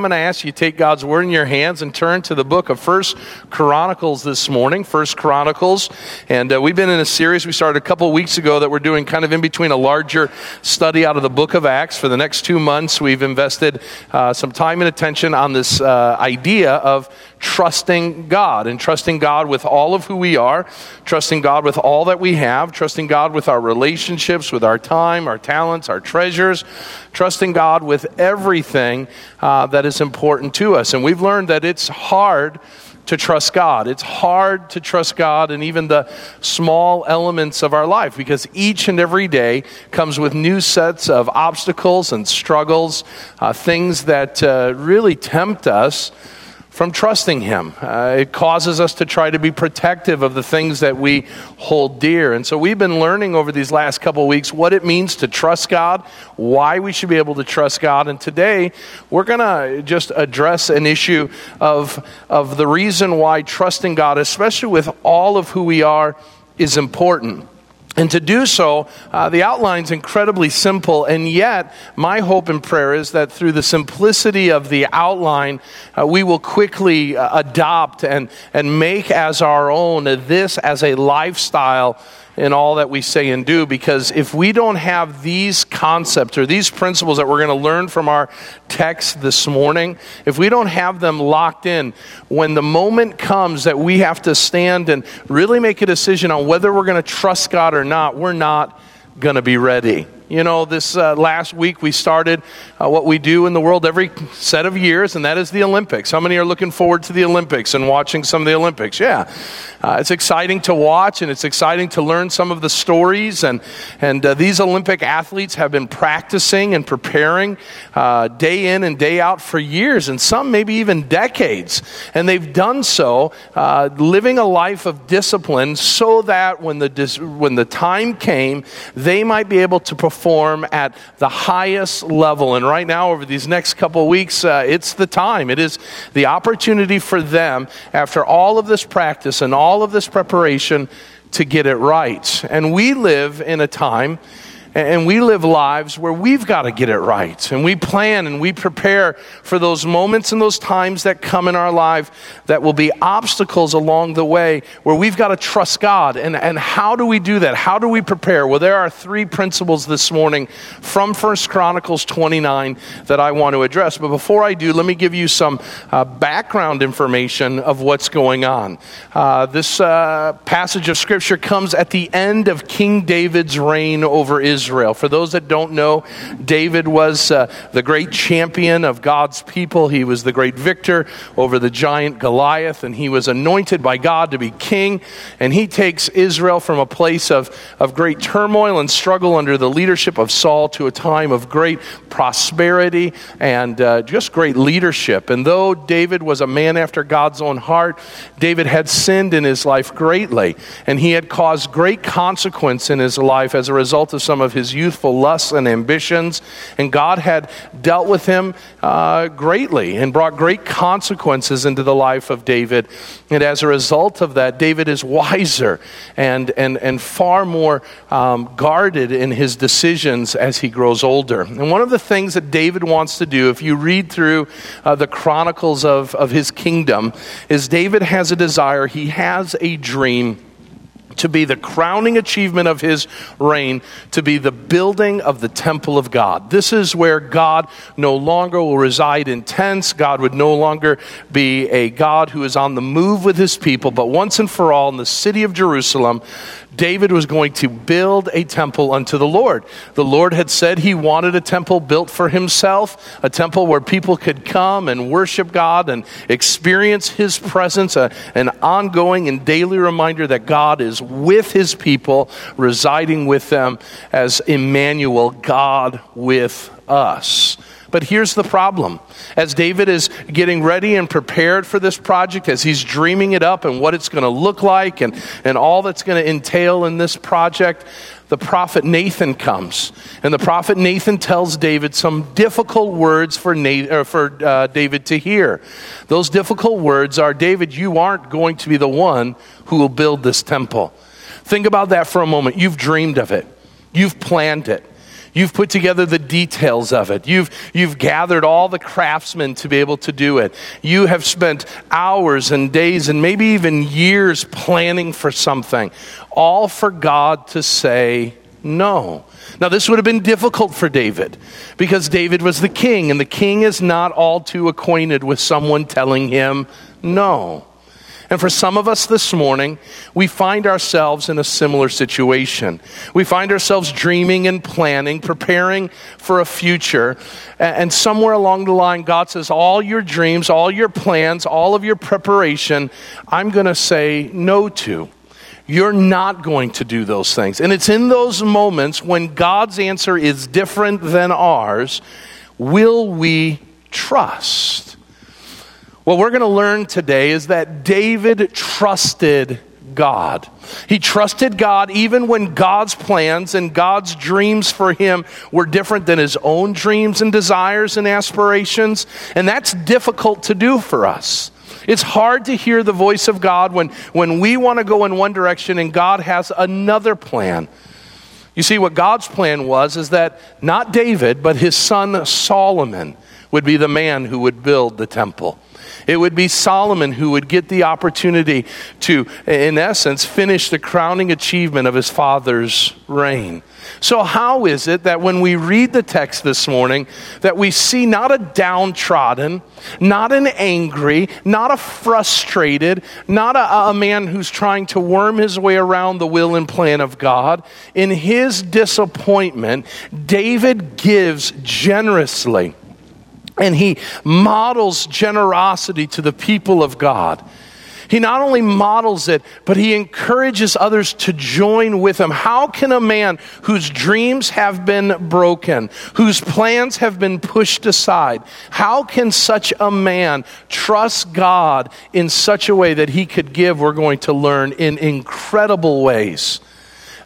I'm going to ask you to take God's word in your hands and turn to the book of First Chronicles this morning. First Chronicles, and uh, we've been in a series we started a couple weeks ago that we're doing kind of in between a larger study out of the book of Acts. For the next two months, we've invested uh, some time and attention on this uh, idea of trusting God and trusting God with all of who we are, trusting God with all that we have, trusting God with our relationships, with our time, our talents, our treasures, trusting God with everything uh, that is important to us. And we've learned that it's hard to trust God. It's hard to trust God in even the small elements of our life because each and every day comes with new sets of obstacles and struggles, uh, things that uh, really tempt us from trusting Him. Uh, it causes us to try to be protective of the things that we hold dear. And so we've been learning over these last couple of weeks what it means to trust God, why we should be able to trust God. And today we're going to just address an issue of, of the reason why trusting God, especially with all of who we are, is important. And to do so, uh, the outline's incredibly simple, and yet my hope and prayer is that through the simplicity of the outline, uh, we will quickly uh, adopt and, and make as our own this as a lifestyle in all that we say and do because if we don't have these concepts or these principles that we're going to learn from our text this morning, if we don't have them locked in, when the moment comes that we have to stand and really make a decision on whether we're going to trust God or not, we're not going to be ready. You know, this uh, last week we started uh, what we do in the world every set of years, and that is the Olympics. How many are looking forward to the Olympics and watching some of the Olympics? Yeah. Uh, it's exciting to watch, and it's exciting to learn some of the stories. And, and uh, these Olympic athletes have been practicing and preparing uh, day in and day out for years, and some maybe even decades. And they've done so uh, living a life of discipline so that when the, dis- when the time came, they might be able to perform perform at the highest level. And right now, over these next couple weeks, uh, it's the time. It is the opportunity for them, after all of this practice and all of this preparation, to get it right. And we live in a time and we live lives where we've got to get it right. And we plan and we prepare for those moments and those times that come in our life that will be obstacles along the way where we've got to trust God. And, and how do we do that? How do we prepare? Well, there are three principles this morning from First Chronicles 29 that I want to address. But before I do, let me give you some uh, background information of what's going on. Uh, this uh, passage of Scripture comes at the end of King David's reign over Israel. Israel. For those that don't know, David was uh, the great champion of God's people. He was the great victor over the giant Goliath, and he was anointed by God to be king. And he takes Israel from a place of, of great turmoil and struggle under the leadership of Saul to a time of great prosperity and uh, just great leadership. And though David was a man after God's own heart, David had sinned in his life greatly, and he had caused great consequence in his life as a result of some of his youthful lusts and ambitions. And God had dealt with him uh, greatly and brought great consequences into the life of David. And as a result of that, David is wiser and, and, and far more um, guarded in his decisions as he grows older. And one of the things that David wants to do, if you read through uh, the chronicles of, of his kingdom, is David has a desire, he has a dream to be the crowning achievement of his reign, to be the building of the temple of God. This is where God no longer will reside in tents. God would no longer be a God who is on the move with his people, but once and for all in the city of Jerusalem, David was going to build a temple unto the Lord. The Lord had said he wanted a temple built for himself, a temple where people could come and worship God and experience his presence, a, an ongoing and daily reminder that God is with his people, residing with them as Emmanuel, God with us. But here's the problem. As David is getting ready and prepared for this project, as he's dreaming it up and what it's going to look like and, and all that's going to entail in this project, the prophet Nathan comes. And the prophet Nathan tells David some difficult words for, for uh, David to hear. Those difficult words are David, you aren't going to be the one who will build this temple. Think about that for a moment. You've dreamed of it, you've planned it. You've put together the details of it. You've, you've gathered all the craftsmen to be able to do it. You have spent hours and days and maybe even years planning for something, all for God to say no. Now, this would have been difficult for David because David was the king, and the king is not all too acquainted with someone telling him no. And for some of us this morning, we find ourselves in a similar situation. We find ourselves dreaming and planning, preparing for a future. And somewhere along the line, God says, All your dreams, all your plans, all of your preparation, I'm going to say no to. You're not going to do those things. And it's in those moments when God's answer is different than ours, will we trust? What we're going to learn today is that David trusted God. He trusted God even when God's plans and God's dreams for him were different than his own dreams and desires and aspirations. And that's difficult to do for us. It's hard to hear the voice of God when, when we want to go in one direction and God has another plan. You see, what God's plan was is that not David, but his son Solomon would be the man who would build the temple. It would be Solomon who would get the opportunity to, in essence, finish the crowning achievement of his father's reign. So, how is it that when we read the text this morning, that we see not a downtrodden, not an angry, not a frustrated, not a, a, man who's trying to worm his way around the will and plan of God? In his disappointment, David gives generously and he models generosity to the people of God. He not only models it, but he encourages others to join with him. How can a man whose dreams have been broken, whose plans have been pushed aside, how can such a man trust God in such a way that he could give, we're going to learn, in incredible ways?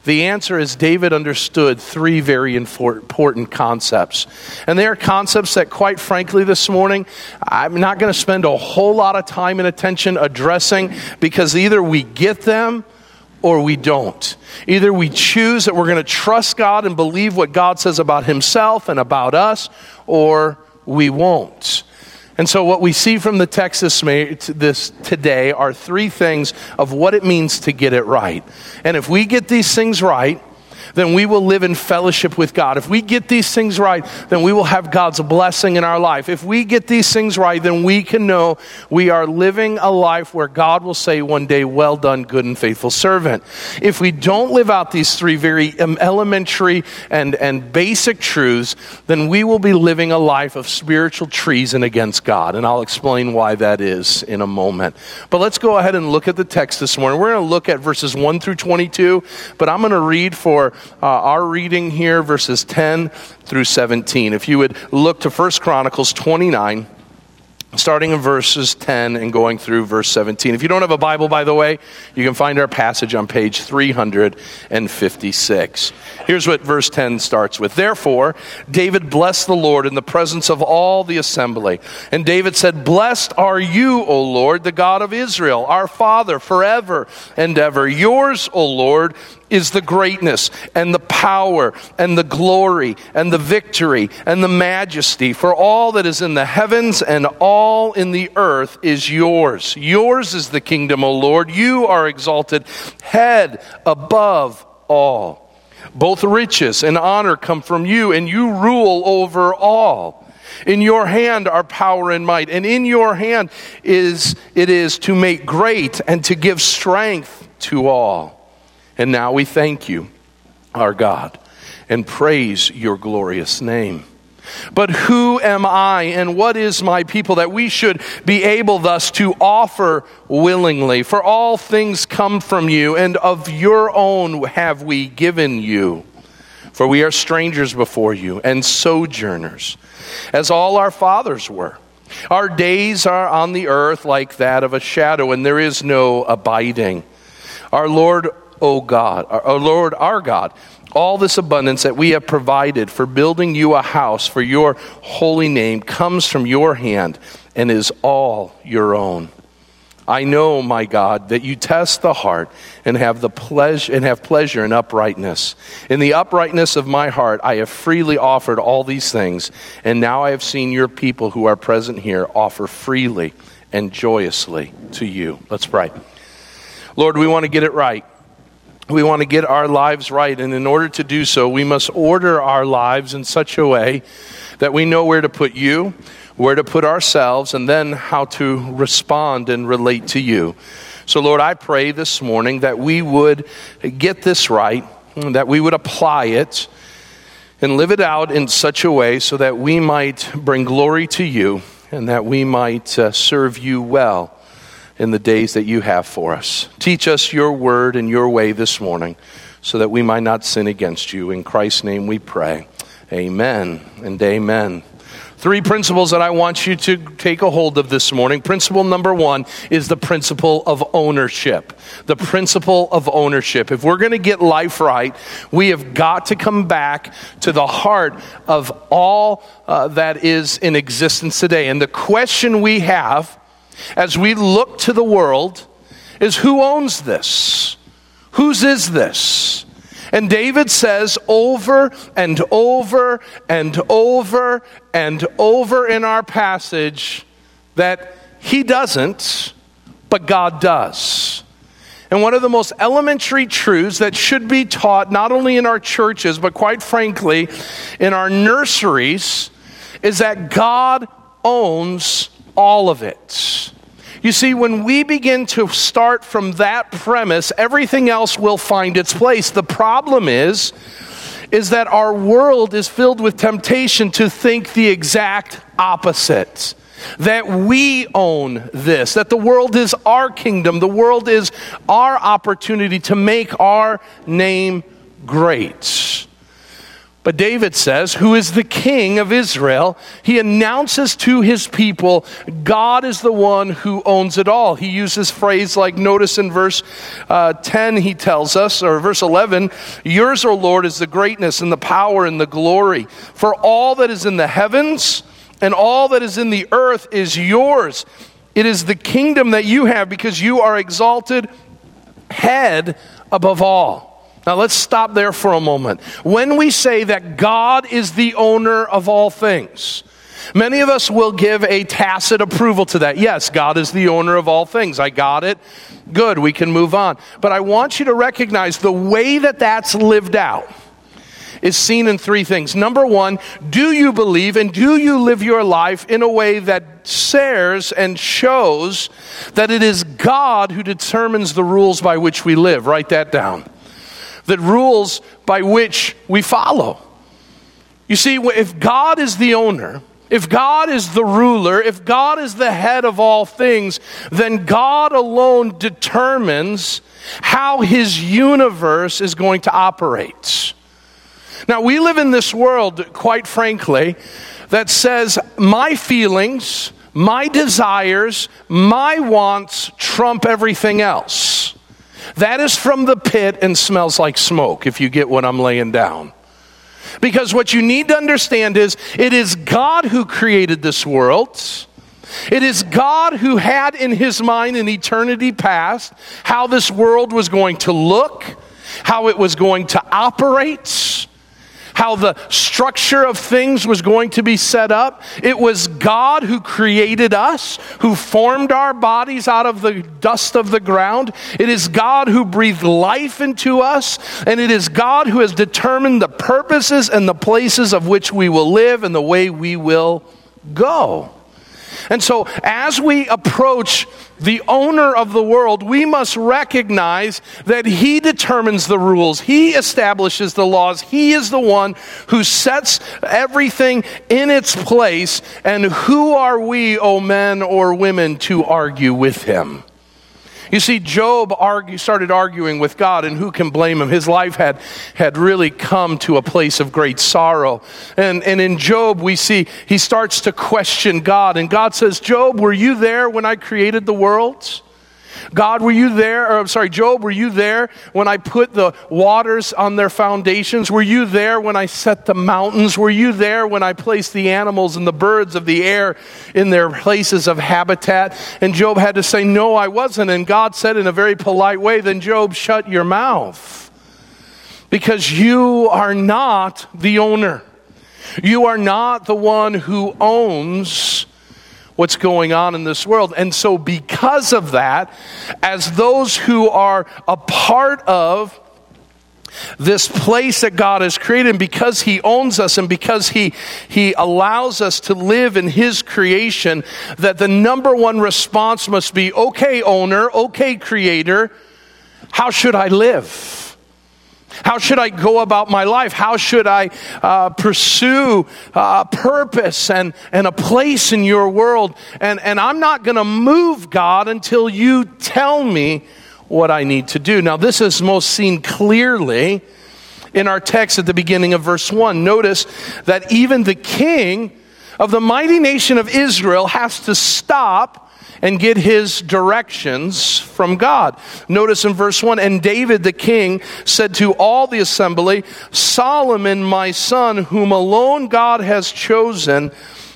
The answer is David understood three very important concepts. And they are concepts that, quite frankly, this morning, I'm not going to spend a whole lot of time and attention addressing because either we get them or we don't. Either we choose that we're going to trust God and believe what God says about Himself and about us, or we won't. And so, what we see from the text this, this, today are three things of what it means to get it right. And if we get these things right, then we will live in fellowship with God. If we get these things right, then we will have God's blessing in our life. If we get these things right, then we can know we are living a life where God will say one day, Well done, good and faithful servant. If we don't live out these three very um, elementary and, and basic truths, then we will be living a life of spiritual treason against God. And I'll explain why that is in a moment. But let's go ahead and look at the text this morning. We're going to look at verses 1 through 22, but I'm going to read for uh, our reading here, verses 10 through 17. If you would look to 1 Chronicles 29 starting in verses 10 and going through verse 17. If you don't have a Bible, by the way, you can find our passage on page 356. Here's what verse 10 starts with. Therefore, David blessed the Lord in the presence of all the assembly. And David said, Blessed are you, O Lord, the God of Israel, our Father, forever and ever. Yours, O Lord, is the greatness and the power and the glory and the victory and the majesty. For all that is in the heavens and all in the earth is yours. Yours is the kingdom, O Lord. You are exalted, head above all. Both riches and honor come from you, and you rule over all. In your hand are power and might, and in your hand is it is to make great and to give strength to all. And now we thank you, our God, and praise your glorious name. But who am I and what is my people that we should be able thus to offer willingly? For all things come from you, and of your own have we given you. For we are strangers before you and sojourners, as all our fathers were. Our days are on the earth like that of a shadow, and there is no abiding. Our Lord O God, our Lord our God, all this abundance that we have provided for building you a house for your holy name comes from your hand and is all your own. I know, my God, that you test the heart and have the pleasure and have pleasure in uprightness. In the uprightness of my heart, I have freely offered all these things, and now I have seen your people who are present here offer freely and joyously to you. Let's pray. Lord, we want to get it right. We want to get our lives right, and in order to do so, we must order our lives in such a way that we know where to put you where to put ourselves, and then how to respond and relate to you. So, Lord, I pray this morning that we would get this right, that we would apply it and live it out in such a way so that we might bring glory to you and that we might uh, serve you well in the days that you have for us. Teach us your word and your way this morning so that we might not sin against you. In Christ's name we pray. Amen and amen. Three principles that I want you to take a hold of this morning. Principle number one is the principle of ownership. The principle of ownership. If we're going to get life right, we have got to come back to the heart of all uh, that is in existence today. And the question we have as we look to the world is who owns this? Whose is this? And David says over and over and over and over in our passage that he doesn't, but God does. And one of the most elementary truths that should be taught not only in our churches, but quite frankly, in our nurseries, is that God owns all of it. You see, when we begin to start from that premise, everything else will find its place. The problem is, is that our world is filled with temptation to think the exact opposite. That we own this, that the world is our kingdom, the world is our opportunity to make our name great. But David says, who is the king of Israel, he announces to his people, God is the one who owns it all. He uses phrase like, notice in verse uh, 10, he tells us, or verse 11, Yours, O Lord, is the greatness and the power and the glory. For all that is in the heavens and all that is in the earth is yours. It is the kingdom that you have because you are exalted head above all. Now let's stop there for a moment. When we say that God is the owner of all things, many of us will give a tacit approval to that. Yes, God is the owner of all things. I got it. Good, we can move on. But I want you to recognize the way that that's lived out is seen in three things. Number one, do you believe and do you live your life in a way that says and shows that it is God who determines the rules by which we live? Write that down that rules by which we follow. You see, if God is the owner, if God is the ruler, if God is the head of all things, then God alone determines how his universe is going to operate. Now, we live in this world, quite frankly, that says my feelings, my desires, my wants trump everything else. That is from the pit and smells like smoke, if you get what I'm laying down. Because what you need to understand is it is God who created this world. It is God who had in his mind in eternity past how this world was going to look, how it was going to operate how the structure of things was going to be set up. It was God who created us, who formed our bodies out of the dust of the ground. It is God who breathed life into us, and it is God who has determined the purposes and the places of which we will live and the way we will go. And so, as we approach the owner of the world, we must recognize that He determines the rules, He establishes the laws, He is the one who sets everything in its place. And who are we, O oh men or women, to argue with Him? You see, Job argue, started arguing with God, and who can blame him? His life had, had really come to a place of great sorrow. And, and in Job, we see he starts to question God, and God says, Job, were you there when I created the world? God, were you there? Or I'm sorry, Job, were you there when I put the waters on their foundations? Were you there when I set the mountains? Were you there when I placed the animals and the birds of the air in their places of habitat? And Job had to say, No, I wasn't. And God said in a very polite way, Then Job, shut your mouth. Because you are not the owner. You are not the one who owns what's going on in this world. And so, because of that, as those who are a part of this place that God has created, and because He owns us and because He, he allows us to live in His creation, that the number one response must be okay, owner, okay, creator, how should I live? How should I go about my life? How should I uh, pursue uh, purpose and, and a place in your world? And, and I'm not going to move, God, until you tell me what I need to do. Now, this is most seen clearly in our text at the beginning of verse 1. Notice that even the king of the mighty nation of Israel has to stop and get his directions from God. Notice in verse 1 And David the king said to all the assembly, Solomon, my son, whom alone God has chosen,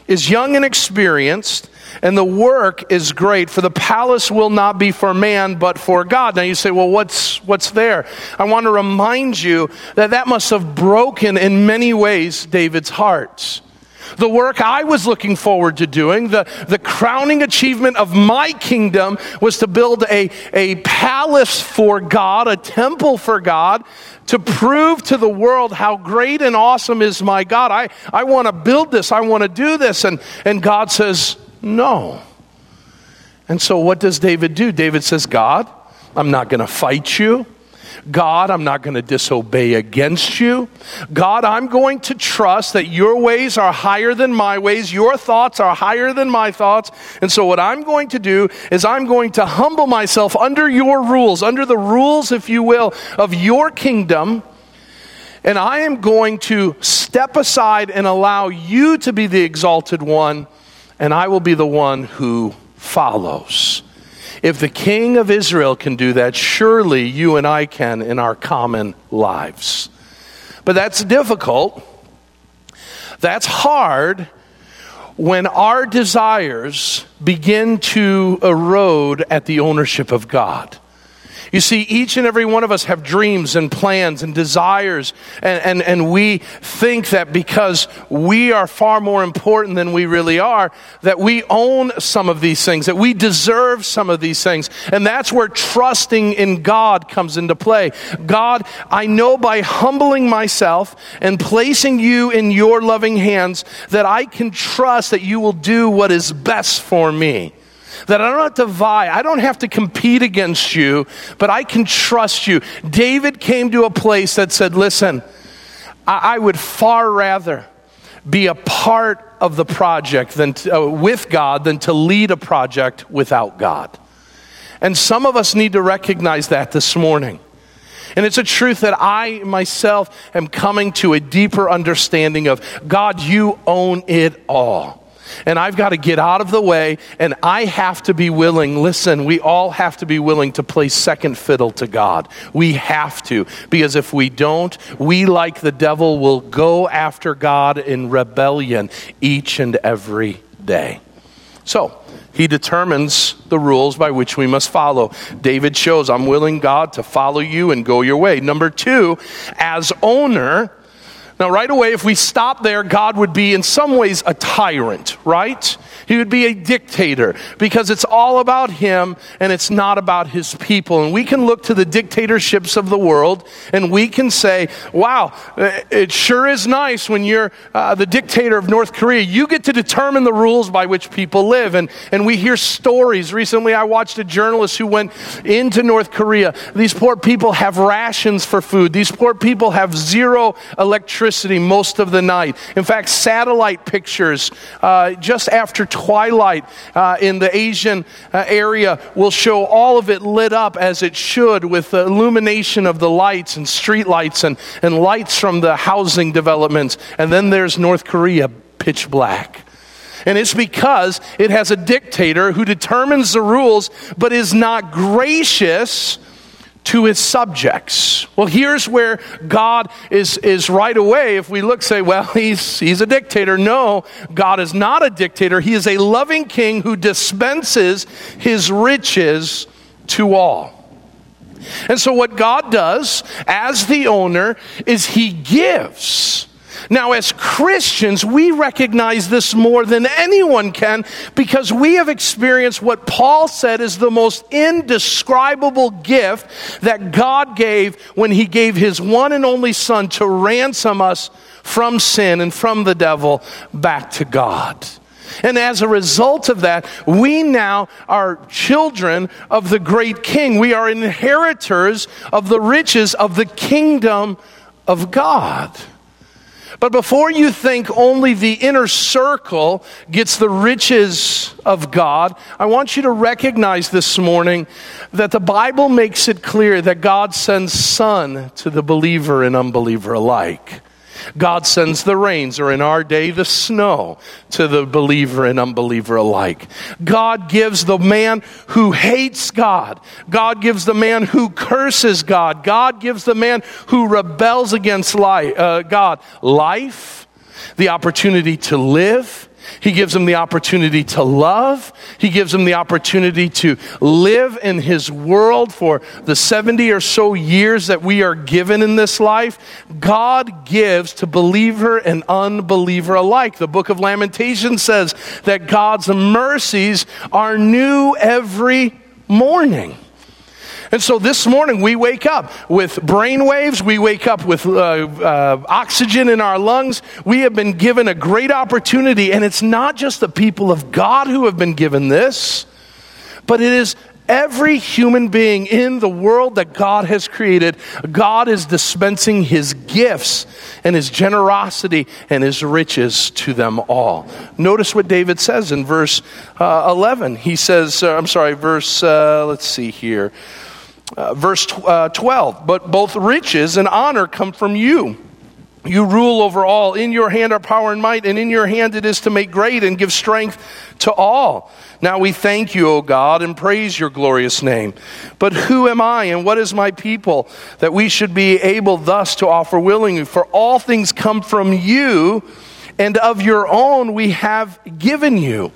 is young and experienced and the work is great for the palace will not be for man but for god. Now you say well what's what's there? I want to remind you that that must have broken in many ways david's heart the work I was looking forward to doing, the, the crowning achievement of my kingdom was to build a, a palace for God, a temple for God, to prove to the world how great and awesome is my God. I, I want to build this, I want to do this. And, and God says, no. And so what does David do? David says, God, I'm not going to fight you. God, I'm not going to disobey against you. God, I'm going to trust that your ways are higher than my ways, your thoughts are higher than my thoughts. And so, what I'm going to do is I'm going to humble myself under your rules, under the rules, if you will, of your kingdom. And I am going to step aside and allow you to be the exalted one, and I will be the one who follows. If the king of Israel can do that, surely you and I can in our common lives. But that's difficult. That's hard when our desires begin to erode at the ownership of God. You see, each and every one of us have dreams and plans and desires, and, and, and we think that because we are far more important than we really are, that we own some of these things, that we deserve some of these things. And that's where trusting in God comes into play. God, I know by humbling myself and placing you in your loving hands that I can trust that you will do what is best for me. That I don't have to vie, I don't have to compete against you, but I can trust you. David came to a place that said, Listen, I, I would far rather be a part of the project than to, uh, with God than to lead a project without God. And some of us need to recognize that this morning. And it's a truth that I myself am coming to a deeper understanding of God, you own it all. And I've got to get out of the way, and I have to be willing. Listen, we all have to be willing to play second fiddle to God. We have to, because if we don't, we, like the devil, will go after God in rebellion each and every day. So, he determines the rules by which we must follow. David shows, I'm willing, God, to follow you and go your way. Number two, as owner, now, right away, if we stop there, God would be in some ways a tyrant, right? He would be a dictator because it's all about him and it's not about his people. And we can look to the dictatorships of the world and we can say, wow, it sure is nice when you're uh, the dictator of North Korea. You get to determine the rules by which people live. And, and we hear stories. Recently, I watched a journalist who went into North Korea. These poor people have rations for food, these poor people have zero electricity most of the night. In fact, satellite pictures uh, just after twilight uh, in the Asian uh, area will show all of it lit up as it should with the illumination of the lights and street lights and, and lights from the housing developments. And then there's North Korea, pitch black. And it's because it has a dictator who determines the rules but is not gracious to his subjects. Well, here's where God is, is right away. If we look, say, well, he's, he's a dictator. No, God is not a dictator. He is a loving king who dispenses his riches to all. And so, what God does as the owner is he gives. Now, as Christians, we recognize this more than anyone can because we have experienced what Paul said is the most indescribable gift that God gave when he gave his one and only Son to ransom us from sin and from the devil back to God. And as a result of that, we now are children of the great king. We are inheritors of the riches of the kingdom of God. But before you think only the inner circle gets the riches of God, I want you to recognize this morning that the Bible makes it clear that God sends sun to the believer and unbeliever alike. God sends the rains, or in our day, the snow, to the believer and unbeliever alike. God gives the man who hates God. God gives the man who curses God. God gives the man who rebels against life, uh, God life, the opportunity to live he gives them the opportunity to love. He gives them the opportunity to live in His world for the 70 or so years that we are given in this life. God gives to believer and unbeliever alike. The book of Lamentations says that God's mercies are new every morning. And so this morning we wake up with brain waves, we wake up with uh, uh, oxygen in our lungs. We have been given a great opportunity, and it's not just the people of God who have been given this, but it is every human being in the world that God has created, God is dispensing his gifts and his generosity and his riches to them all. Notice what David says in verse uh, 11. He says, uh, I'm sorry, verse, uh, let's see here. Uh, verse uh, 12, but both riches and honor come from you. You rule over all. In your hand are power and might, and in your hand it is to make great and give strength to all. Now we thank you, O God, and praise your glorious name. But who am I and what is my people that we should be able thus to offer willingly? For all things come from you, and of your own we have given you.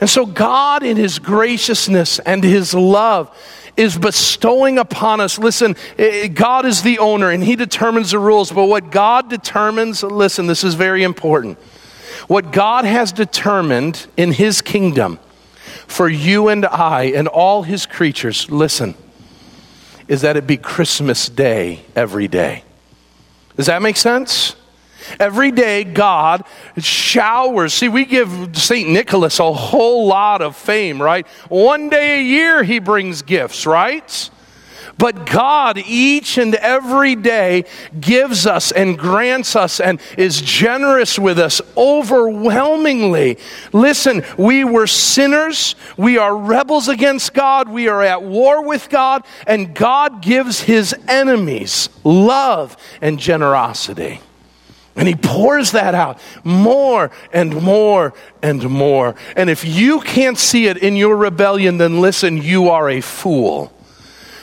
And so God, in his graciousness and his love, is bestowing upon us. Listen, eh, eh, God is the owner and He determines the rules, but what God determines, listen, this is very important. What God has determined in His kingdom for you and I and all His creatures, listen, is that it be Christmas Day every day. Does that make sense? Every day, God showers. See, we give St. Nicholas a whole lot of fame, right? One day a year, he brings gifts, right? But God, each and every day, gives us and grants us and is generous with us overwhelmingly. Listen, we were sinners. We are rebels against God. We are at war with God. And God gives his enemies love and generosity. And he pours that out more and more and more. And if you can't see it in your rebellion, then listen, you are a fool.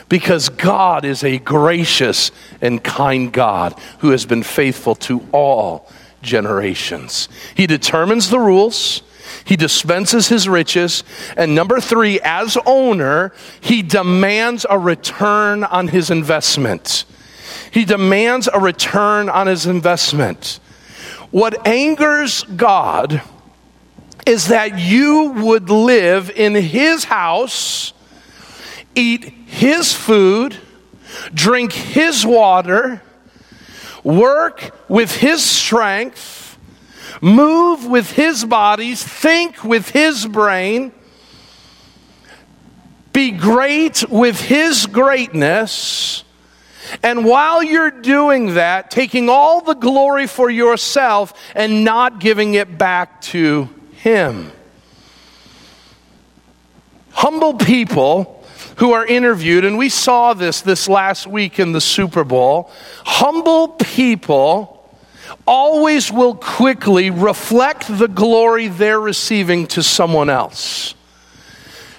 Because God is a gracious and kind God who has been faithful to all generations. He determines the rules. He dispenses his riches. And number three, as owner, he demands a return on his investment. He demands a return on his investment. What angers God is that you would live in his house, eat his food, drink his water, work with his strength, move with his bodies, think with his brain, be great with his greatness and while you're doing that, taking all the glory for yourself and not giving it back to Him. Humble people who are interviewed, and we saw this this last week in the Super Bowl, humble people always will quickly reflect the glory they're receiving to someone else.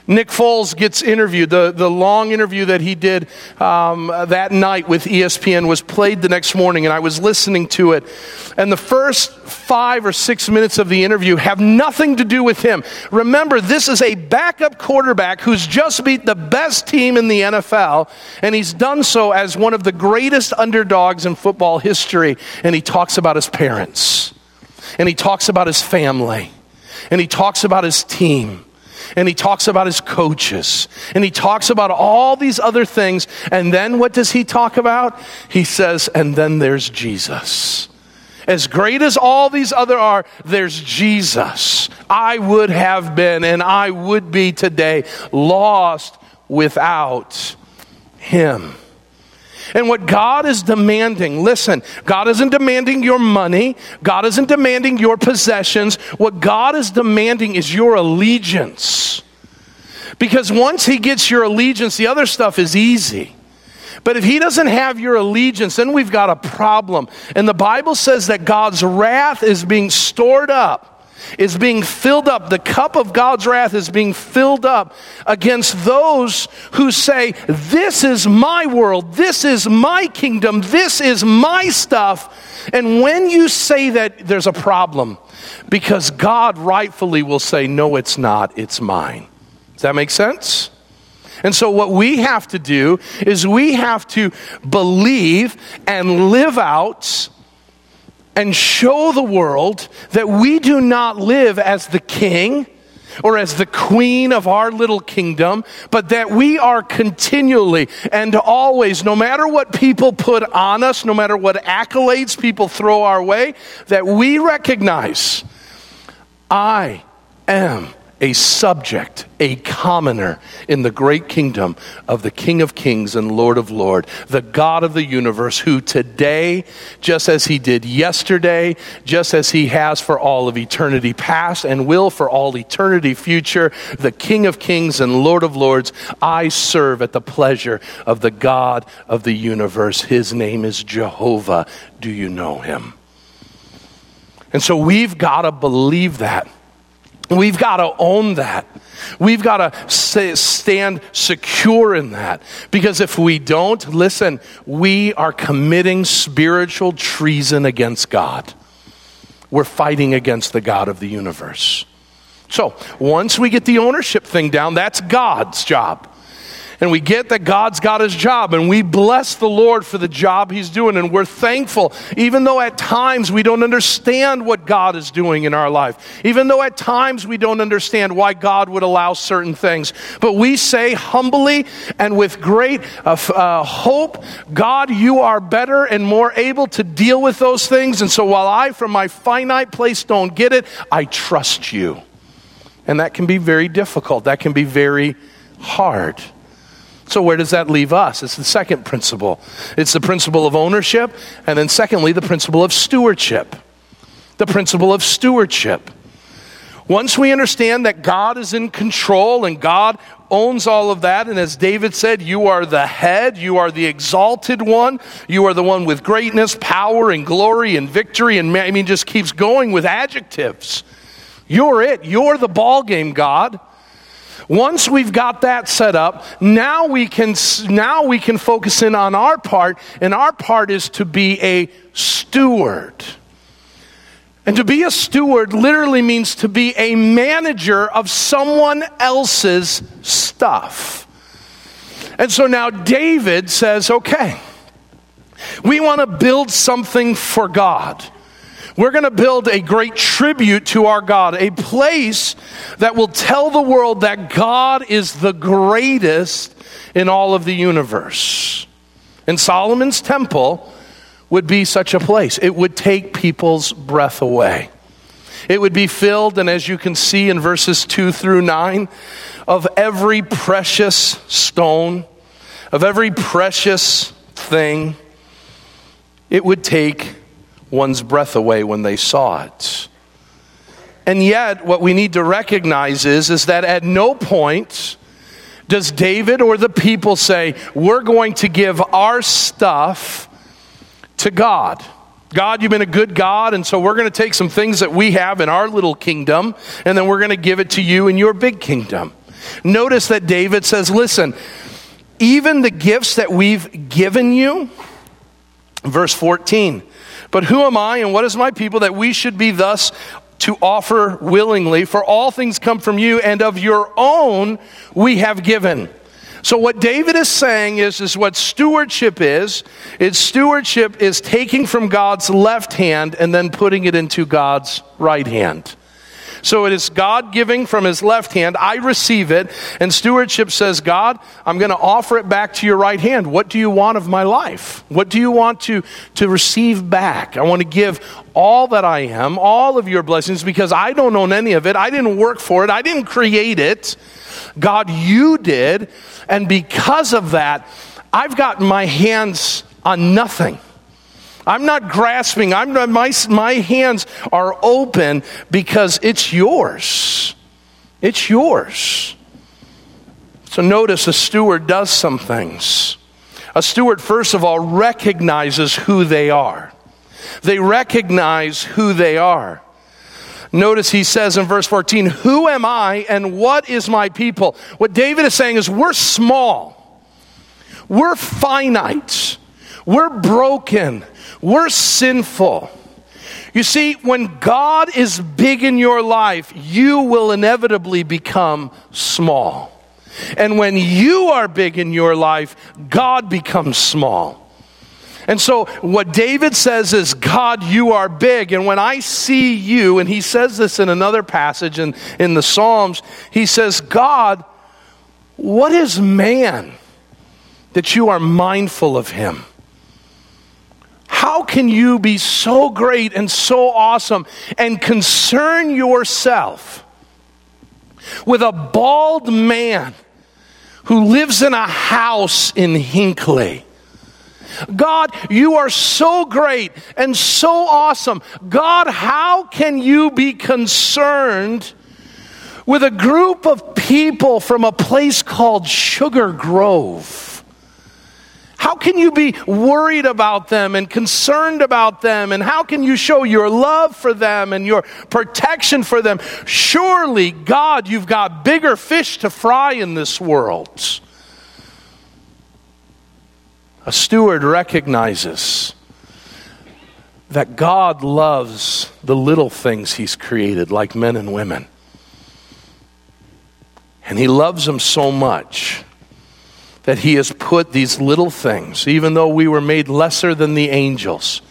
Nick Foles gets interviewed. The, the long interview that he did um, that night with ESPN was played the next morning, and I was listening to it. And the first five or six minutes of the interview have nothing to do with him. Remember, this is a backup quarterback who's just beat the best team in the NFL, and he's done so as one of the greatest underdogs in football history. And he talks about his parents, and he talks about his family, and he talks about his team and he talks about his coaches and he talks about all these other things. And then what does he talk about? He says, and then there's Jesus. As great as all these other are, there's Jesus. I would have been and I would be today lost without him. And what God is demanding, listen, God isn't demanding your money, God isn't demanding your possessions. What God is demanding is your allegiance. Because once He gets your allegiance, the other stuff is easy. But if he doesn't have your allegiance, then we've got a problem. And the Bible says that God's wrath is being stored up is being filled up. The cup of God's wrath is being filled up against those who say, This is my world, this is my kingdom, this is my stuff. And when you say that, there's a problem because God rightfully will say, No, it's not, it's mine. Does that make sense? And so, what we have to do is we have to believe and live out and show the world that we do not live as the king or as the queen of our little kingdom, but that we are continually and always, no matter what people put on us, no matter what accolades people throw our way, that we recognize I am a subject, a commoner in the great kingdom of the King of Kings and Lord of Lords, the God of the universe, who today, just as he did yesterday, just as he has for all of eternity past and will for all eternity future, the King of Kings and Lord of Lords, I serve at the pleasure of the God of the universe. His name is Jehovah. Do you know him? And so we've got to believe that. We've got to own that. We've got to stand secure in that. Because if we don't, listen, we are committing spiritual treason against God. We're fighting against the God of the universe. So, once we get the ownership thing down, that's God's job and we get that God's got his job and we bless the Lord for the job he's doing and we're thankful even though at times we don't understand what God is doing in our life even though at times we don't understand why God would allow certain things. But we say humbly and with great uh, uh, hope God you are better and more able to deal with those things and so while I from my finite place don't get it I trust you. And that can be very difficult. That can be very hard so, where does that leave us? It's the second principle. It's the principle of ownership, and then, secondly, the principle of stewardship. The principle of stewardship. Once we understand that God is in control and God owns all of that, and as David said, you are the head, you are the exalted one, you are the one with greatness, power, and glory, and victory, and I mean, just keeps going with adjectives. You're it. You're the ball game, God. Once we've got that set up, now we can now we can focus in on our part, and our part is to be a steward. And to be a steward literally means to be a manager of someone else's stuff. And so now David says, okay, we want to build something for God. We're going to build a great tribute to our God, a place that will tell the world that God is the greatest in all of the universe. And Solomon's temple would be such a place. It would take people's breath away. It would be filled, and as you can see in verses 2 through 9, of every precious stone, of every precious thing. It would take one's breath away when they saw it. And yet, what we need to recognize is, is that at no point does David or the people say, We're going to give our stuff to God. God, you've been a good God, and so we're going to take some things that we have in our little kingdom, and then we're going to give it to you in your big kingdom. Notice that David says, Listen, even the gifts that we've given you, verse 14, but who am I and what is my people that we should be thus to offer willingly? For all things come from you, and of your own we have given. So what David is saying is, is what stewardship is. It's stewardship is taking from God's left hand and then putting it into God's right hand. So it is God giving from his left hand. I receive it. And stewardship says, God, I'm going to offer it back to your right hand. What do you want of my life? What do you want to, to receive back? I want to give all that I am, all of your blessings, because I don't own any of it. I didn't work for it. I didn't create it. God, you did. And because of that, I've got my hands on nothing. I'm not grasping. I'm not, my, my hands are open because it's yours. It's yours. So notice a steward does some things. A steward, first of all, recognizes who they are. They recognize who they are. Notice he says in verse 14, Who am I and what is my people? What David is saying is, We're small, we're finite, we're broken, we're sinful. You see, when God is big in your life, you will inevitably become small. And when you are big in your life, God becomes small. And so, what David says is, God, you are big. And when I see you, and he says this in another passage in, in the Psalms, he says, God, what is man that you are mindful of him? How can you be so great and so awesome and concern yourself with a bald man who lives in a house in Hinckley? God, you are so great and so awesome. God, how can you be concerned with a group of people from a place called Sugar Grove? How can you be worried about them and concerned about them? And how can you show your love for them and your protection for them? Surely, God, you've got bigger fish to fry in this world. A steward recognizes that God loves the little things He's created, like men and women. And He loves them so much that He has put these little things, even though we were made lesser than the angels,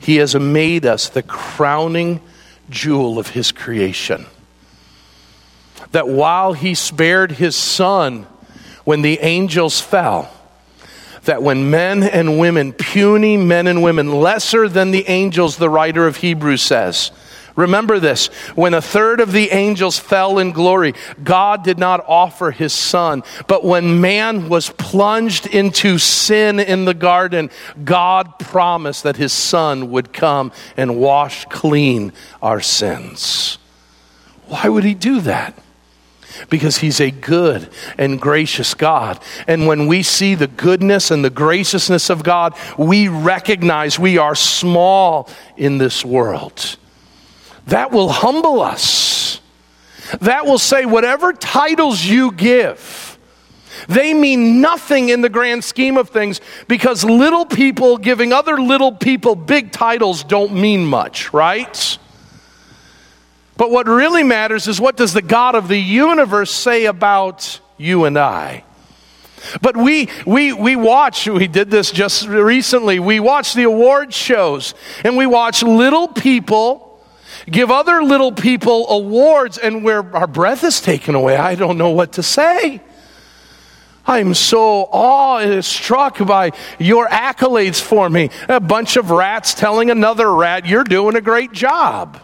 He has made us the crowning jewel of His creation. That while He spared His Son when the angels fell, that when men and women, puny men and women, lesser than the angels, the writer of Hebrews says, Remember this when a third of the angels fell in glory, God did not offer his son. But when man was plunged into sin in the garden, God promised that his son would come and wash clean our sins. Why would he do that? because He's a good and gracious God. And when we see the goodness and the graciousness of God, we recognize we are small in this world. That will humble us. That will say, whatever titles you give, they mean nothing in the grand scheme of things because little people giving other little people big titles don't mean much, right? But what really matters is what does the God of the universe say about you and I? But we, we, we watch, we did this just recently, we watch the award shows and we watch little people give other little people awards and where our breath is taken away. I don't know what to say. I'm so awe-struck by your accolades for me. A bunch of rats telling another rat, you're doing a great job.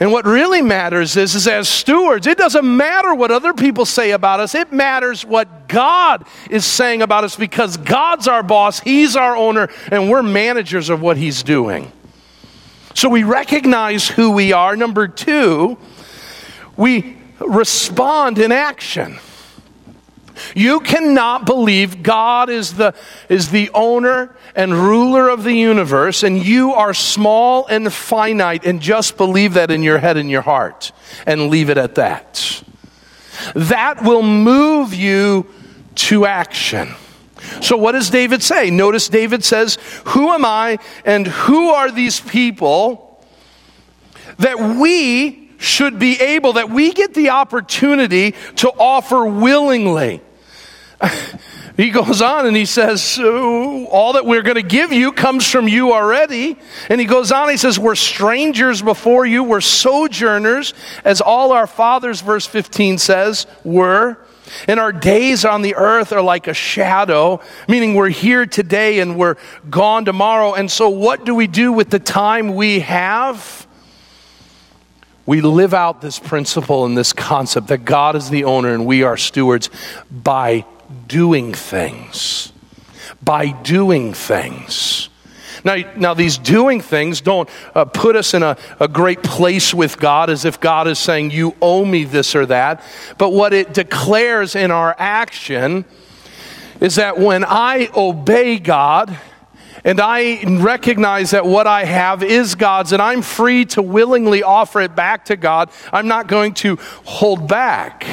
And what really matters is, is as stewards, it doesn't matter what other people say about us. It matters what God is saying about us because God's our boss, He's our owner, and we're managers of what He's doing. So we recognize who we are. Number two, we respond in action. You cannot believe God is the, is the owner and ruler of the universe, and you are small and finite, and just believe that in your head and your heart, and leave it at that. That will move you to action. So, what does David say? Notice David says, Who am I, and who are these people that we should be able, that we get the opportunity to offer willingly? he goes on and he says, All that we're going to give you comes from you already. And he goes on, he says, We're strangers before you, we're sojourners, as all our fathers, verse 15 says, were. And our days on the earth are like a shadow, meaning we're here today and we're gone tomorrow. And so, what do we do with the time we have? We live out this principle and this concept that God is the owner and we are stewards by doing things. By doing things. Now, now these doing things don't uh, put us in a, a great place with God as if God is saying, You owe me this or that. But what it declares in our action is that when I obey God, and I recognize that what I have is God's, and I'm free to willingly offer it back to God. I'm not going to hold back.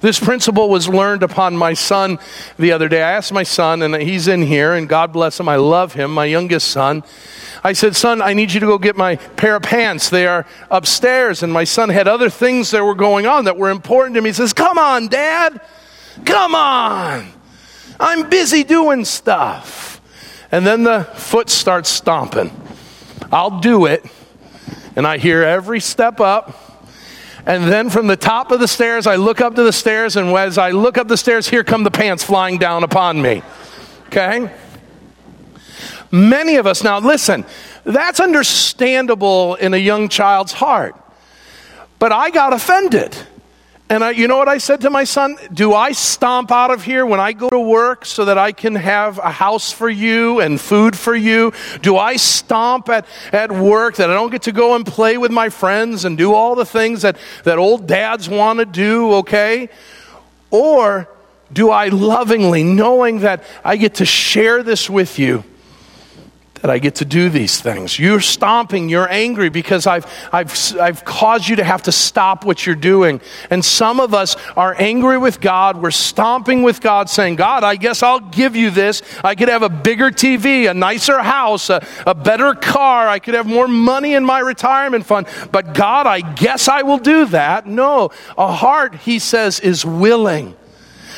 This principle was learned upon my son the other day. I asked my son, and he's in here, and God bless him, I love him, my youngest son. I said, Son, I need you to go get my pair of pants. They are upstairs. And my son had other things that were going on that were important to me. He says, Come on, Dad. Come on. I'm busy doing stuff. And then the foot starts stomping. I'll do it. And I hear every step up and then from the top of the stairs, I look up to the stairs, and as I look up the stairs, here come the pants flying down upon me. Okay? Many of us, now listen, that's understandable in a young child's heart. But I got offended. And I, you know what I said to my son? Do I stomp out of here when I go to work so that I can have a house for you and food for you? Do I stomp at, at work that I don't get to go and play with my friends and do all the things that, that old dads want to do, okay? Or do I lovingly, knowing that I get to share this with you, that I get to do these things. You're stomping, you're angry because I've, I've, I've caused you to have to stop what you're doing. And some of us are angry with God. We're stomping with God, saying, God, I guess I'll give you this. I could have a bigger TV, a nicer house, a, a better car. I could have more money in my retirement fund. But God, I guess I will do that. No, a heart, he says, is willing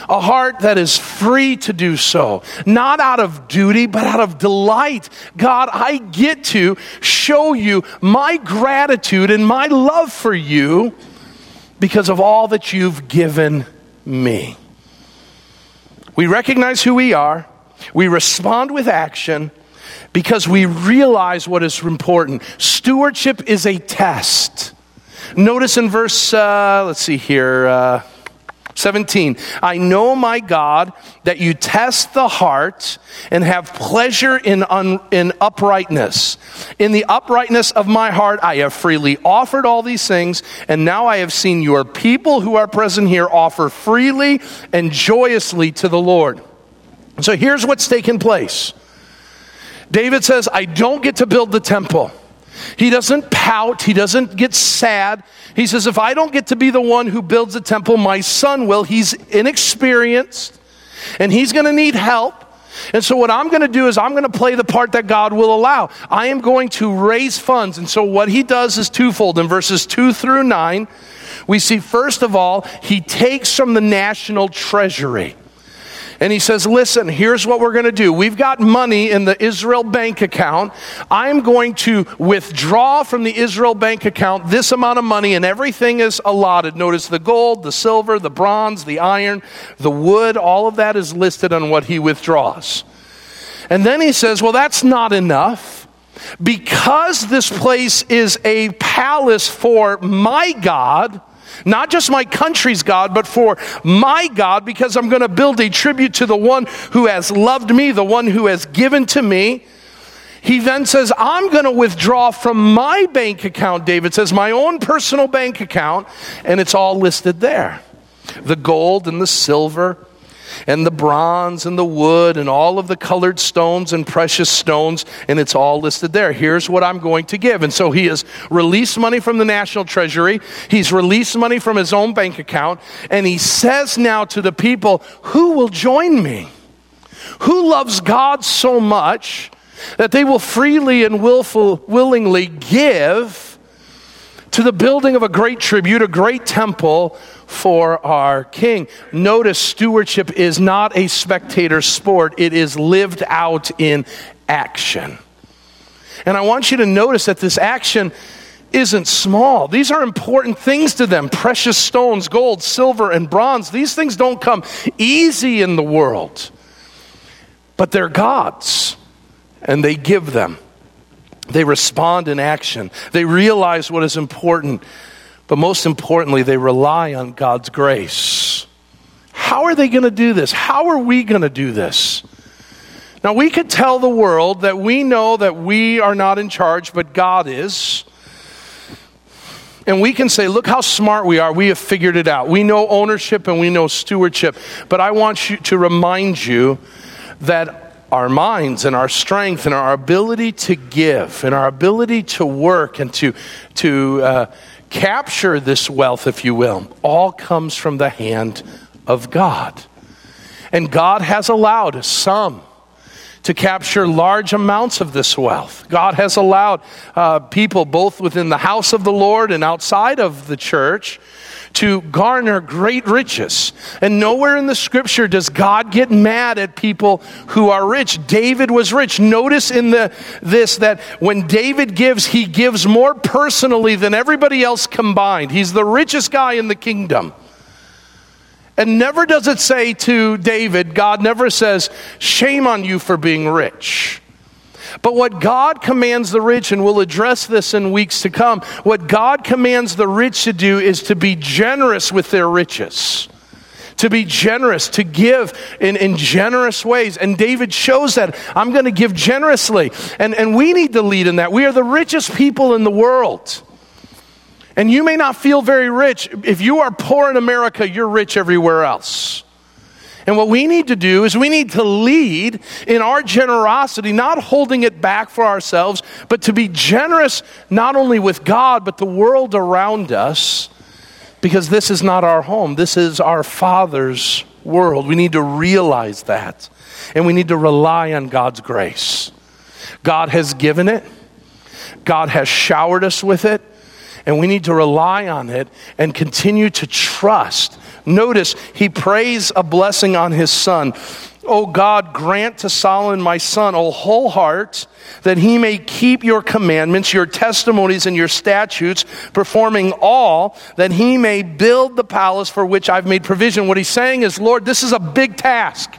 a heart that is free to do so, not out of duty, but out of delight. God, I get to show you my gratitude and my love for you because of all that you've given me. We recognize who we are, we respond with action because we realize what is important. Stewardship is a test. Notice in verse, uh, let's see here. Uh, 17, I know, my God, that you test the heart and have pleasure in, un, in uprightness. In the uprightness of my heart, I have freely offered all these things, and now I have seen your people who are present here offer freely and joyously to the Lord. So here's what's taken place David says, I don't get to build the temple. He doesn't pout, he doesn't get sad. He says, If I don't get to be the one who builds the temple, my son will. He's inexperienced and he's going to need help. And so, what I'm going to do is, I'm going to play the part that God will allow. I am going to raise funds. And so, what he does is twofold. In verses 2 through 9, we see, first of all, he takes from the national treasury and he says, Listen, here's what we're going to do. We've got money in the Israel bank account. I'm going to withdraw from the Israel bank account this amount of money, and everything is allotted. Notice the gold, the silver, the bronze, the iron, the wood, all of that is listed on what he withdraws. And then he says, Well, that's not enough. Because this place is a palace for my God, not just my country's God, but for my God, because I'm going to build a tribute to the one who has loved me, the one who has given to me. He then says, I'm going to withdraw from my bank account, David says, my own personal bank account, and it's all listed there the gold and the silver and the bronze and the wood and all of the colored stones and precious stones, and it's all listed there. Here's what I'm going to give. And so he has released money from the national treasury, he's released money from his own bank account, and he says now to the people, Who will join me? Who loves God so much that they will freely and willful, willingly give to the building of a great tribute, a great temple for our King. Notice stewardship is not a spectator sport, it is lived out in action. And I want you to notice that this action isn't small. These are important things to them precious stones, gold, silver, and bronze. These things don't come easy in the world, but they're God's, and they give them. They respond in action. They realize what is important but most importantly, they rely on God's grace. How are they going to do this? How are we going to do this? Now, we could tell the world that we know that we are not in charge, but God is. And we can say, look how smart we are. We have figured it out. We know ownership and we know stewardship. But I want you to remind you that our minds and our strength and our ability to give and our ability to work and to, to uh, capture this wealth, if you will, all comes from the hand of God. And God has allowed some to capture large amounts of this wealth. God has allowed uh, people, both within the house of the Lord and outside of the church, to garner great riches. And nowhere in the scripture does God get mad at people who are rich. David was rich. Notice in the, this that when David gives, he gives more personally than everybody else combined. He's the richest guy in the kingdom. And never does it say to David, God never says, shame on you for being rich. But what God commands the rich, and we'll address this in weeks to come, what God commands the rich to do is to be generous with their riches. To be generous, to give in, in generous ways. And David shows that I'm going to give generously. And, and we need to lead in that. We are the richest people in the world. And you may not feel very rich. If you are poor in America, you're rich everywhere else. And what we need to do is we need to lead in our generosity, not holding it back for ourselves, but to be generous not only with God, but the world around us, because this is not our home. This is our Father's world. We need to realize that. And we need to rely on God's grace. God has given it, God has showered us with it, and we need to rely on it and continue to trust Notice he prays a blessing on his son. O God, grant to Solomon my son a whole heart, that he may keep your commandments, your testimonies, and your statutes, performing all, that he may build the palace for which I've made provision. What he's saying is, Lord, this is a big task.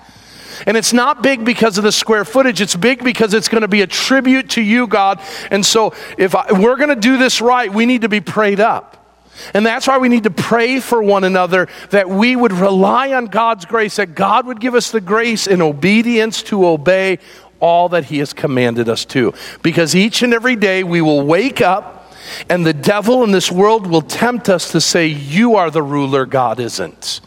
And it's not big because of the square footage. It's big because it's going to be a tribute to you, God. And so if I, we're going to do this right, we need to be prayed up. And that's why we need to pray for one another that we would rely on God's grace, that God would give us the grace in obedience to obey all that He has commanded us to. Because each and every day we will wake up and the devil in this world will tempt us to say, You are the ruler, God isn't.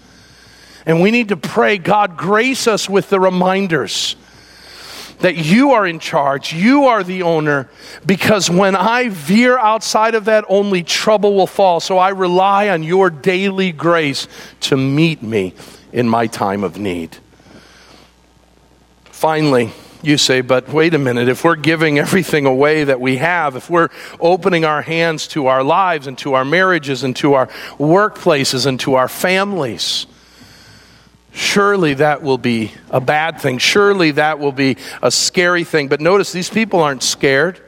And we need to pray, God, grace us with the reminders that you are in charge, you are the owner, because when I veer outside of that, only trouble will fall. So I rely on your daily grace to meet me in my time of need. Finally, you say, but wait a minute, if we're giving everything away that we have, if we're opening our hands to our lives and to our marriages and to our workplaces and to our families, surely that will be a bad thing. Surely that will be a scary thing. But notice these people aren't scared.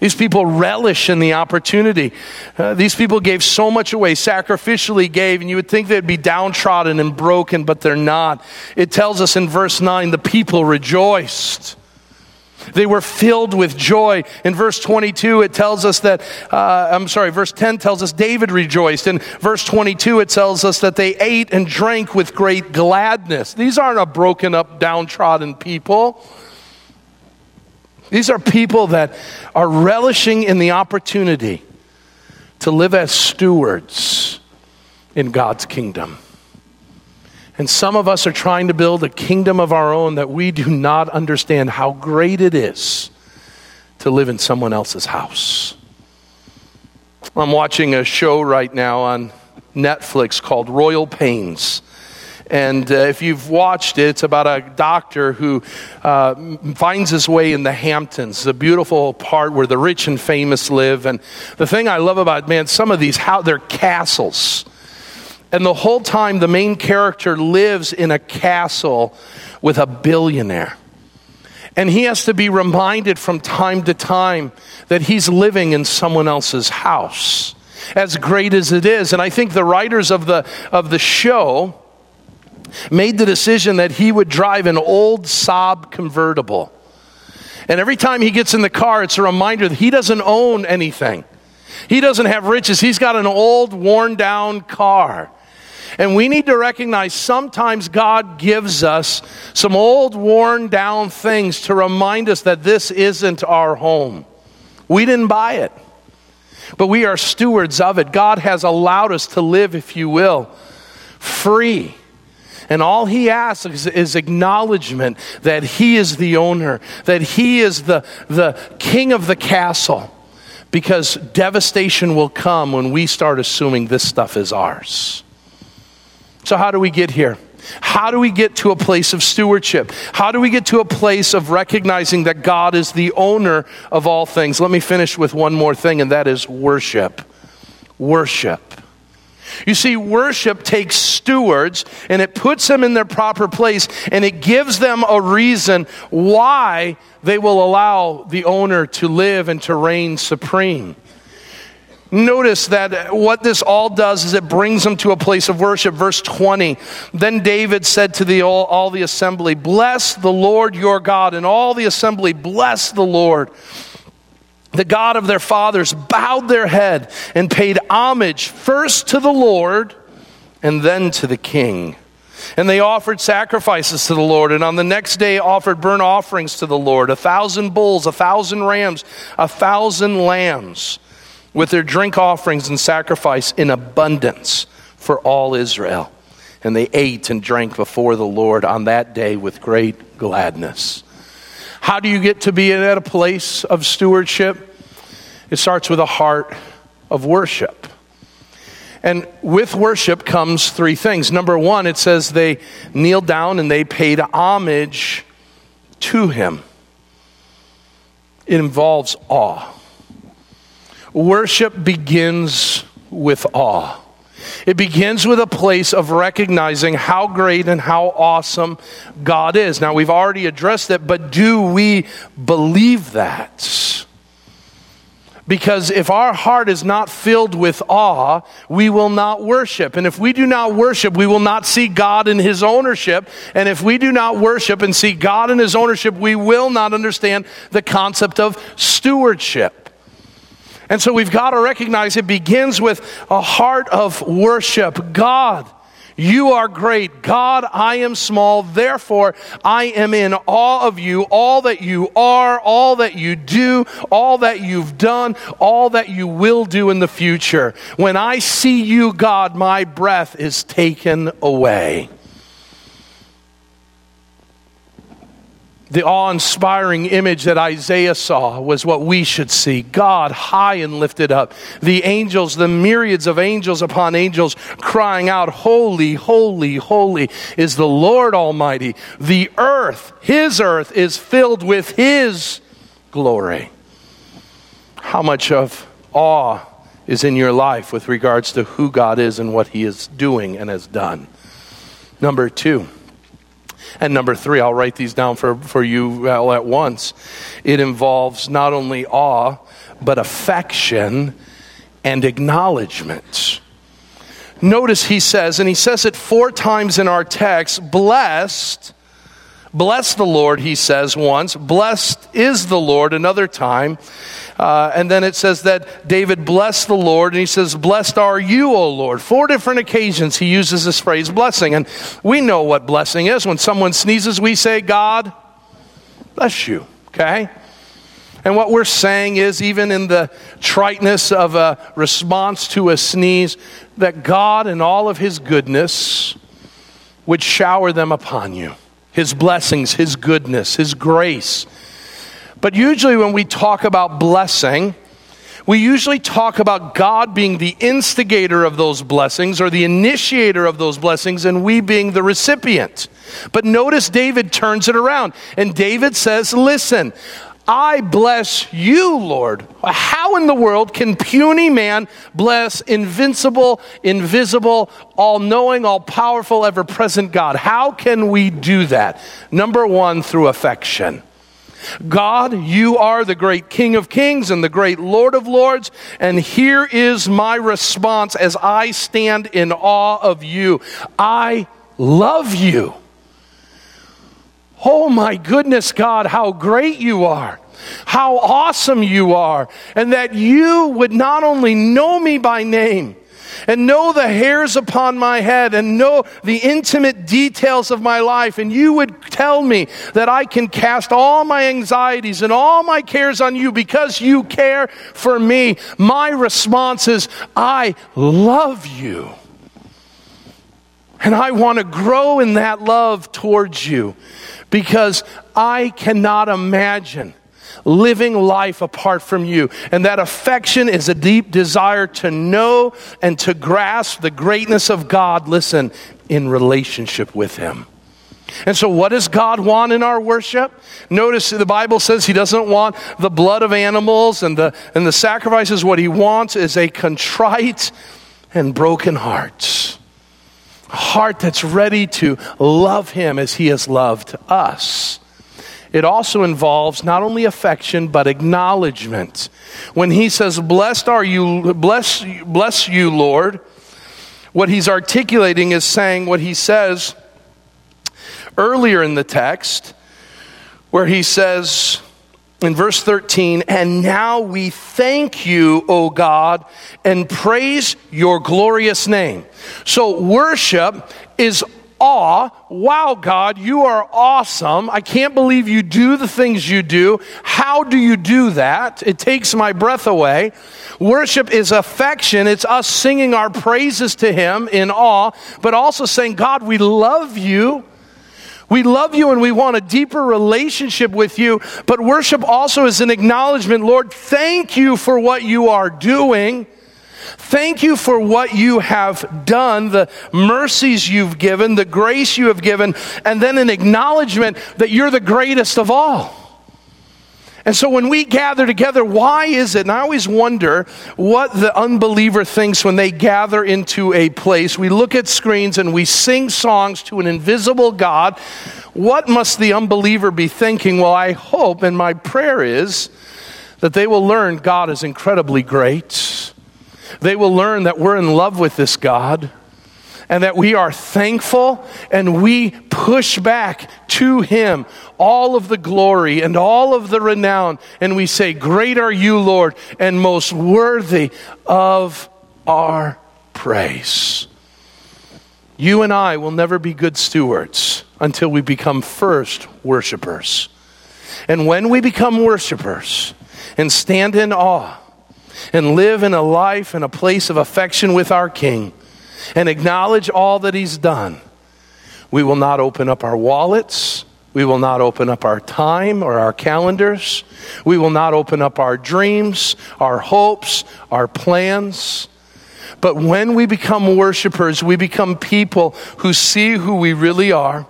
These people relish in the opportunity. Uh, these people gave so much away, sacrificially gave, and you would think they'd be downtrodden and broken, but they're not. It tells us in verse 9 the people rejoiced. They were filled with joy. In verse 22, it tells us that, uh, I'm sorry, verse 10 tells us David rejoiced. In verse 22, it tells us that they ate and drank with great gladness. These aren't a broken up, downtrodden people. These are people that are relishing in the opportunity to live as stewards in God's kingdom. And some of us are trying to build a kingdom of our own that we do not understand how great it is to live in someone else's house. I'm watching a show right now on Netflix called Royal Pains. And uh, if you've watched it, it's about a doctor who uh, finds his way in the Hamptons, the beautiful part where the rich and famous live. And the thing I love about, man, some of these, how they're castles. And the whole time, the main character lives in a castle with a billionaire. And he has to be reminded from time to time that he's living in someone else's house, as great as it is. And I think the writers of the, of the show made the decision that he would drive an old Saab convertible. And every time he gets in the car, it's a reminder that he doesn't own anything. He doesn't have riches. He's got an old, worn down car. And we need to recognize sometimes God gives us some old, worn down things to remind us that this isn't our home. We didn't buy it, but we are stewards of it. God has allowed us to live, if you will, free and all he asks is, is, acknowledgement that he is the owner, that he is the, the king of the castle. Because devastation will come when we start assuming this stuff is ours. So, how do we get here? How do we get to a place of stewardship? How do we get to a place of recognizing that God is the owner of all things? Let me finish with one more thing, and that is worship. Worship. You see, worship takes stewards and it puts them in their proper place and it gives them a reason why they will allow the owner to live and to reign supreme. Notice that what this all does is it brings them to a place of worship. Verse 20. Then David said to the, all, all the assembly, Bless the Lord your God. And all the assembly, bless the Lord the God of their fathers, bowed their head and paid homage first to the Lord and then to the king. And they offered sacrifices to the Lord, and on the next day offered burnt offerings to the Lord a thousand bulls, a thousand rams, a thousand lambs, with their drink offerings and sacrifice in abundance for all Israel. And they ate and drank before the Lord on that day with great gladness. How do you get to be at a place of stewardship? It starts with a heart of worship. And with worship comes three things. Number one, it says they kneeled down and they paid homage to him. It involves awe. Worship begins with awe. It begins with a place of recognizing how great and how awesome God is. Now, we've already addressed it, but do we believe that? Because if our heart is not filled with awe, we will not worship. And if we do not worship, we will not see God in His ownership. And if we do not worship and see God in His ownership, we will not understand the concept of stewardship. And so we've got to recognize it begins with a heart of worship. God, you are great. God, I am small. Therefore, I am in awe of you, all that you are, all that you do, all that you've done, all that you will do in the future. When I see you, God, my breath is taken away. The awe inspiring image that Isaiah saw was what we should see God high and lifted up. The angels, the myriads of angels upon angels crying out, Holy, holy, holy is the Lord Almighty. The earth, His earth, is filled with His glory. How much of awe is in your life with regards to who God is and what He is doing and has done? Number two and number three, I'll write these down for, for you all at once. It involves not only awe, but affection and acknowledgement. Notice he says, and he says it four times in our text blessed Bless the Lord, he says once. Blessed is the Lord another time. Uh, and then it says that David blessed the Lord, and he says, Blessed are you, O Lord. Four different occasions he uses this phrase, blessing. And we know what blessing is. When someone sneezes, we say, God bless you. Okay? And what we're saying is, even in the triteness of a response to a sneeze, that God, in all of his goodness, would shower them upon you His blessings, His goodness, His grace. But usually, when we talk about blessing, we usually talk about God being the instigator of those blessings or the initiator of those blessings, and we being the recipient. But notice David turns it around, and David says, Listen, I bless you, Lord. How in the world can puny man bless invincible, invisible, all knowing, all powerful, ever present God? How can we do that? Number one, through affection. God, you are the great King of Kings and the great Lord of Lords, and here is my response as I stand in awe of you. I love you. Oh my goodness, God, how great you are. How awesome you are. And that you would not only know me by name, and know the hairs upon my head and know the intimate details of my life. And you would tell me that I can cast all my anxieties and all my cares on you because you care for me. My response is, I love you. And I want to grow in that love towards you because I cannot imagine living life apart from you. And that affection is a deep desire to know and to grasp the greatness of God, listen, in relationship with Him. And so, what does God want in our worship? Notice the Bible says He doesn't want the blood of animals and the, and the sacrifices. What He wants is a contrite and broken heart heart that's ready to love Him as He has loved us. It also involves not only affection, but acknowledgement. When He says, Blessed are you, bless, bless you, Lord, what He's articulating is saying what He says earlier in the text, where He says, in verse 13, and now we thank you, O God, and praise your glorious name. So worship is awe. Wow, God, you are awesome. I can't believe you do the things you do. How do you do that? It takes my breath away. Worship is affection. It's us singing our praises to Him in awe, but also saying, God, we love you. We love you and we want a deeper relationship with you, but worship also is an acknowledgement. Lord, thank you for what you are doing. Thank you for what you have done, the mercies you've given, the grace you have given, and then an acknowledgement that you're the greatest of all. And so when we gather together, why is it? And I always wonder what the unbeliever thinks when they gather into a place. We look at screens and we sing songs to an invisible God. What must the unbeliever be thinking? Well, I hope, and my prayer is, that they will learn God is incredibly great. They will learn that we're in love with this God and that we are thankful and we push back to Him all of the glory and all of the renown. And we say, Great are you, Lord, and most worthy of our praise. You and I will never be good stewards until we become first worshipers. And when we become worshipers and stand in awe and live in a life and a place of affection with our King, and acknowledge all that He's done, we will not open up our wallets. We will not open up our time or our calendars. We will not open up our dreams, our hopes, our plans. But when we become worshipers, we become people who see who we really are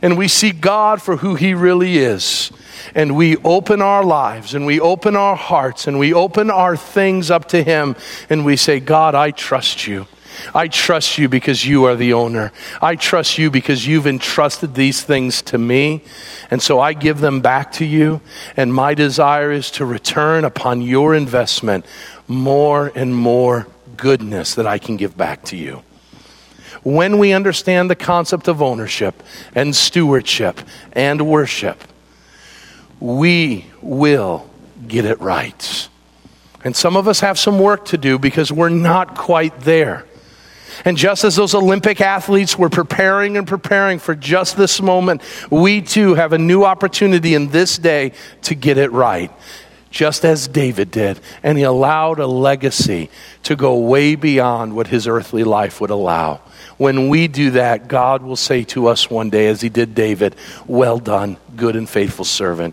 and we see God for who He really is. And we open our lives and we open our hearts and we open our things up to Him and we say, God, I trust you. I trust you because you are the owner. I trust you because you've entrusted these things to me. And so I give them back to you. And my desire is to return upon your investment more and more goodness that I can give back to you. When we understand the concept of ownership and stewardship and worship, we will get it right. And some of us have some work to do because we're not quite there. And just as those Olympic athletes were preparing and preparing for just this moment, we too have a new opportunity in this day to get it right. just as David did, and he allowed a legacy to go way beyond what his earthly life would allow. When we do that, God will say to us one day, as he did David, Well done, good and faithful servant.